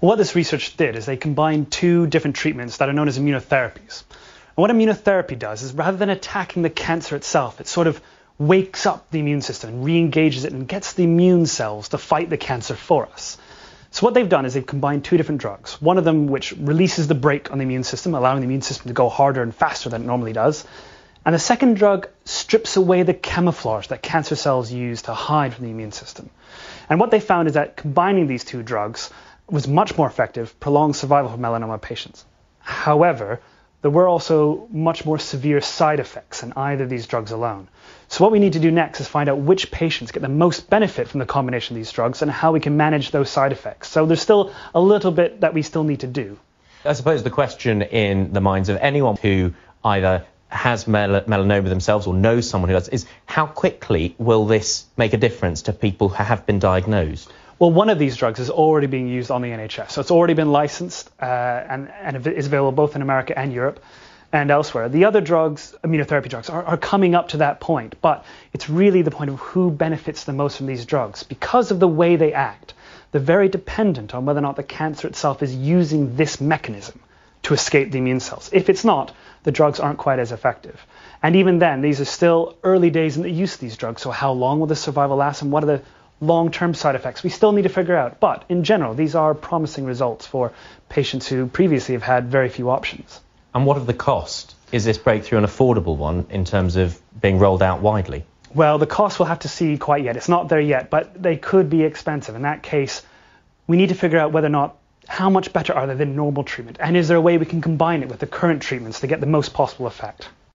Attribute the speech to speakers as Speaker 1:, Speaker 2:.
Speaker 1: What this research did is they combined two different treatments that are known as immunotherapies. And what immunotherapy does is rather than attacking the cancer itself, it sort of wakes up the immune system and re-engages it and gets the immune cells to fight the cancer for us. So what they've done is they've combined two different drugs. One of them which releases the brake on the immune system, allowing the immune system to go harder and faster than it normally does. And the second drug strips away the camouflage that cancer cells use to hide from the immune system. And what they found is that combining these two drugs was much more effective, prolonged survival for melanoma patients. However, there were also much more severe side effects in either of these drugs alone. So what we need to do next is find out which patients get the most benefit from the combination of these drugs and how we can manage those side effects. So there's still a little bit that we still need to do.
Speaker 2: I suppose the question in the minds of anyone who either has mel- melanoma themselves or knows someone who does is how quickly will this make a difference to people who have been diagnosed?
Speaker 1: Well, one of these drugs is already being used on the NHS. So it's already been licensed uh, and, and is available both in America and Europe and elsewhere. The other drugs, immunotherapy drugs, are, are coming up to that point. But it's really the point of who benefits the most from these drugs. Because of the way they act, they're very dependent on whether or not the cancer itself is using this mechanism to escape the immune cells. If it's not, the drugs aren't quite as effective. And even then, these are still early days in the use of these drugs. So how long will the survival last and what are the long-term side effects we still need to figure out. But in general, these are promising results for patients who previously have had very few options.
Speaker 2: And what of the cost? Is this breakthrough an affordable one in terms of being rolled out widely?
Speaker 1: Well, the cost we'll have to see quite yet. It's not there yet, but they could be expensive. In that case, we need to figure out whether or not how much better are they than normal treatment, and is there a way we can combine it with the current treatments to get the most possible effect?